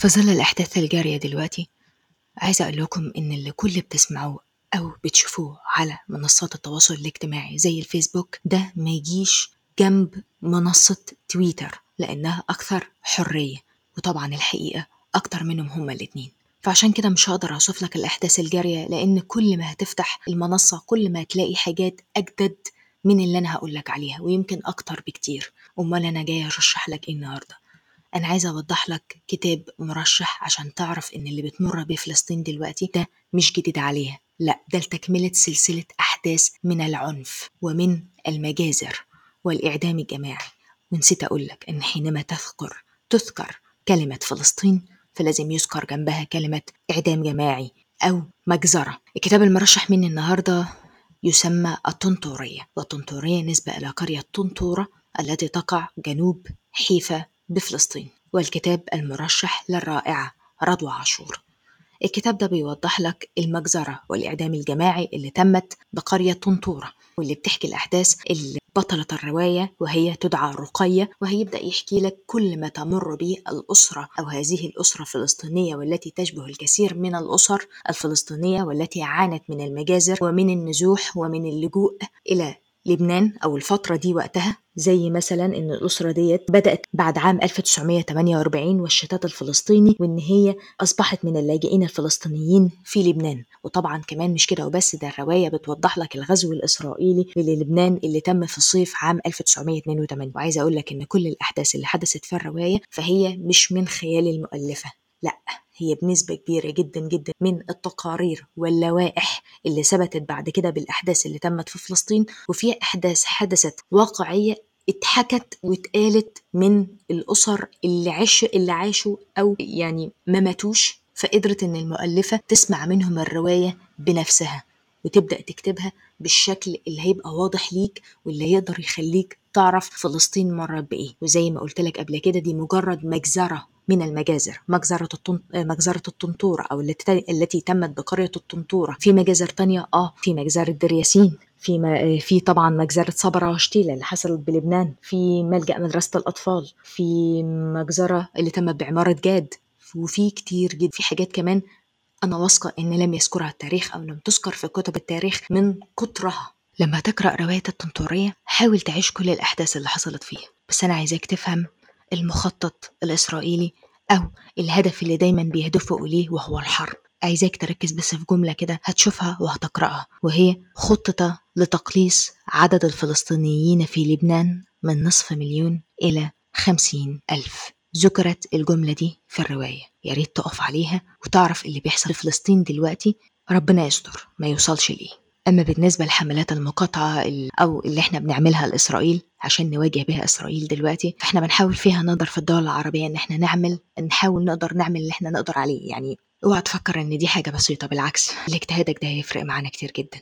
في ظل الأحداث الجارية دلوقتي. عايزة أقول لكم إن اللي كل بتسمعوه أو بتشوفوه على منصات التواصل الاجتماعي زي الفيسبوك ده ما يجيش جنب منصة تويتر لأنها أكثر حرية وطبعا الحقيقة أكتر منهم هما الاتنين. فعشان كده مش هقدر أوصف لك الأحداث الجارية لأن كل ما هتفتح المنصة كل ما هتلاقي حاجات أجدد من اللي أنا هقولك عليها ويمكن أكتر بكتير. أمال أنا جاية أرشح لك إيه النهاردة؟ أنا عايزة أوضح لك كتاب مرشح عشان تعرف إن اللي بتمر بيه فلسطين دلوقتي ده مش جديد عليها. لأ ده لتكملة سلسلة أحداث من العنف ومن المجازر والإعدام الجماعي. ونسيت أقول لك إن حينما تذكر تذكر كلمة فلسطين فلازم يذكر جنبها كلمة إعدام جماعي أو مجزرة. الكتاب المرشح مني النهاردة يسمى الطنطورية والطنطورية نسبة إلى قرية طنطورة التي تقع جنوب حيفا بفلسطين والكتاب المرشح للرائعة رضوى عاشور. الكتاب ده بيوضح لك المجزرة والإعدام الجماعي اللي تمت بقرية طنطورة واللي بتحكي الأحداث اللي بطلة الرواية وهي تدعى رقية وهيبدأ يحكي لك كل ما تمر به الأسرة أو هذه الأسرة الفلسطينية والتي تشبه الكثير من الأسر الفلسطينية والتي عانت من المجازر ومن النزوح ومن اللجوء إلى لبنان أو الفترة دي وقتها زي مثلا إن الأسرة ديت بدأت بعد عام 1948 والشتات الفلسطيني وإن هي أصبحت من اللاجئين الفلسطينيين في لبنان. وطبعا كمان مش كده وبس ده الرواية بتوضح لك الغزو الإسرائيلي للبنان اللي تم في صيف عام 1982 وعايزة أقول لك إن كل الأحداث اللي حدثت في الرواية فهي مش من خيال المؤلفة لأ هي بنسبة كبيرة جدا جدا من التقارير واللوائح اللي ثبتت بعد كده بالأحداث اللي تمت في فلسطين وفي أحداث حدثت واقعية اتحكت واتقالت من الأسر اللي عاش اللي عاشوا أو يعني ما ماتوش فقدرت إن المؤلفة تسمع منهم الرواية بنفسها وتبدأ تكتبها بالشكل اللي هيبقى واضح ليك واللي يقدر يخليك تعرف فلسطين مرت بإيه. وزي ما قلت لك قبل كده دي مجرد مجزرة من المجازر مجزرة. مجزرة الطنطورة أو التي... التي تمت بقرية الطنطورة في مجازر تانية آه في مجزرة دير ياسين في ما في طبعا مجزرة صبرا وشتيلة اللي حصلت بلبنان في ملجأ مدرسة الأطفال في مجزرة اللي تمت بعمارة جاد وفي كتير جدا في حاجات كمان أنا واثقة إن لم يذكرها التاريخ أو لم تذكر في كتب التاريخ من كترها لما تقرأ رواية الطنطورية حاول تعيش كل الأحداث اللي حصلت فيها بس أنا عايزاك تفهم المخطط الإسرائيلي أو الهدف اللي دايما بيهدفوا إليه وهو الحرب. عايزاك تركز بس في جملة كده هتشوفها وهتقرأها وهي خطة لتقليص عدد الفلسطينيين في لبنان من نصف مليون إلى خمسين ألف. ذكرت الجملة دي في الرواية. يا ريت تقف عليها وتعرف اللي بيحصل في فلسطين دلوقتي. ربنا يستر ما يوصلش ليه. أما بالنسبة لحملات المقاطعة أو اللي إحنا بنعملها لإسرائيل عشان نواجه بها إسرائيل دلوقتي فاحنا بنحاول فيها نقدر في الدول العربية إن إحنا نعمل نحاول نقدر نعمل اللي إحنا نقدر عليه. يعني اوعى تفكر إن دي حاجة بسيطة بالعكس اجتهادك ده هيفرق معانا كتير جدا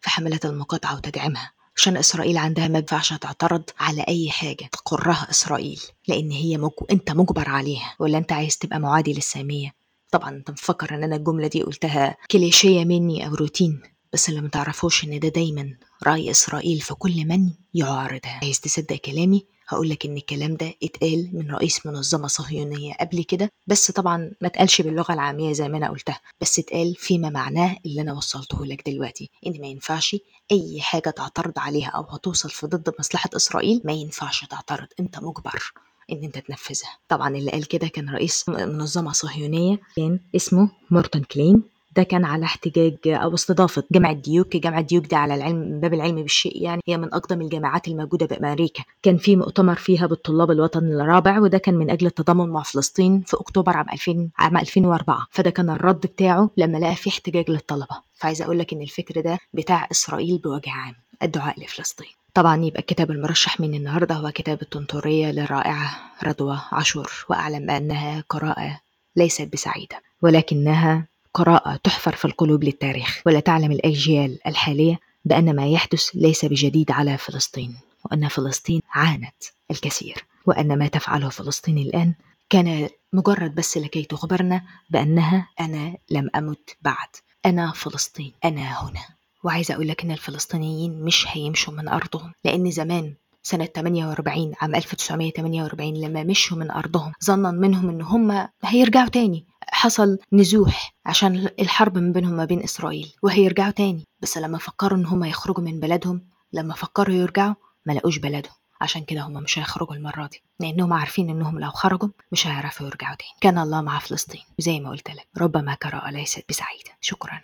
في حملات المقاطعة وتدعيمها. عشان إسرائيل عندها ما ينفعش تعترض على أي حاجة تقرها إسرائيل لأن هي مج... أنت مجبر عليها. ولا أنت عايز تبقى معادي للسامية؟ طبعا أنت مفكر إن أنا الجملة دي قلتها كليشية مني أو روتين. بس اللي متعرفوش إن ده دايما رأي إسرائيل في كل من يعارضها عايز تصدق كلامي؟ هقولك إن الكلام ده اتقال من رئيس منظمة صهيونية قبل كده بس طبعا ما اتقالش باللغة العامية زي ما أنا قلتها بس اتقال فيما معناه اللي أنا وصلته لك دلوقتي. إن ما ينفعش أي حاجة تعترض عليها أو هتوصل في ضد مصلحة إسرائيل ما ينفعش تعترض. أنت مجبر إن أنت تنفذها. طبعا اللي قال كده كان رئيس منظمة صهيونية كان اسمه مورتن كلين. ده كان على احتجاج أو استضافة جامعة ديوك. جامعة ديوك دي على العلم باب العلم بالشيء يعني هي من أقدم الجامعات الموجودة بامريكا كان في مؤتمر فيها بالطلاب الوطني الرابع وده كان من أجل التضامن مع فلسطين في أكتوبر عام 2000 عام 2004 فده كان الرد بتاعه لما لقى في احتجاج للطلبة. فعايزة أقول لك إن الفكر ده بتاع إسرائيل بوجه عام الدعاء لفلسطين. طبعا يبقى الكتاب المرشح مني النهارده هو كتاب الطنطوريه للرائعه رضوى عاشور وأعلم بأنها قراءة ليست بسعيدة ولكنها قراءة تحفر في القلوب للتاريخ ولا تعلم الأجيال الحالية بأن ما يحدث ليس بجديد على فلسطين وأن فلسطين عانت الكثير وأن ما تفعله فلسطين الآن كان مجرد بس لكي تخبرنا بأنها أنا لم أمت بعد أنا فلسطين أنا هنا. وعايزة أقول لك إن الفلسطينيين مش هيمشوا من أرضهم لأن زمان سنة 48 عام 1948 لما مشوا من أرضهم ظنا منهم إن هم هيرجعوا تاني. حصل نزوح عشان الحرب من بينهم ما بين إسرائيل وهيرجعوا تاني. بس لما فكروا إن هم يخرجوا من بلدهم لما فكروا يرجعوا ما لقوش بلدهم. عشان كده هم مش هيخرجوا المرة دي. لأنهم عارفين إنهم لو خرجوا مش هيعرفوا يرجعوا تاني. كان الله مع فلسطين وزي ما قلت لك ربما قراءة ليست بسعيدة. شكرا.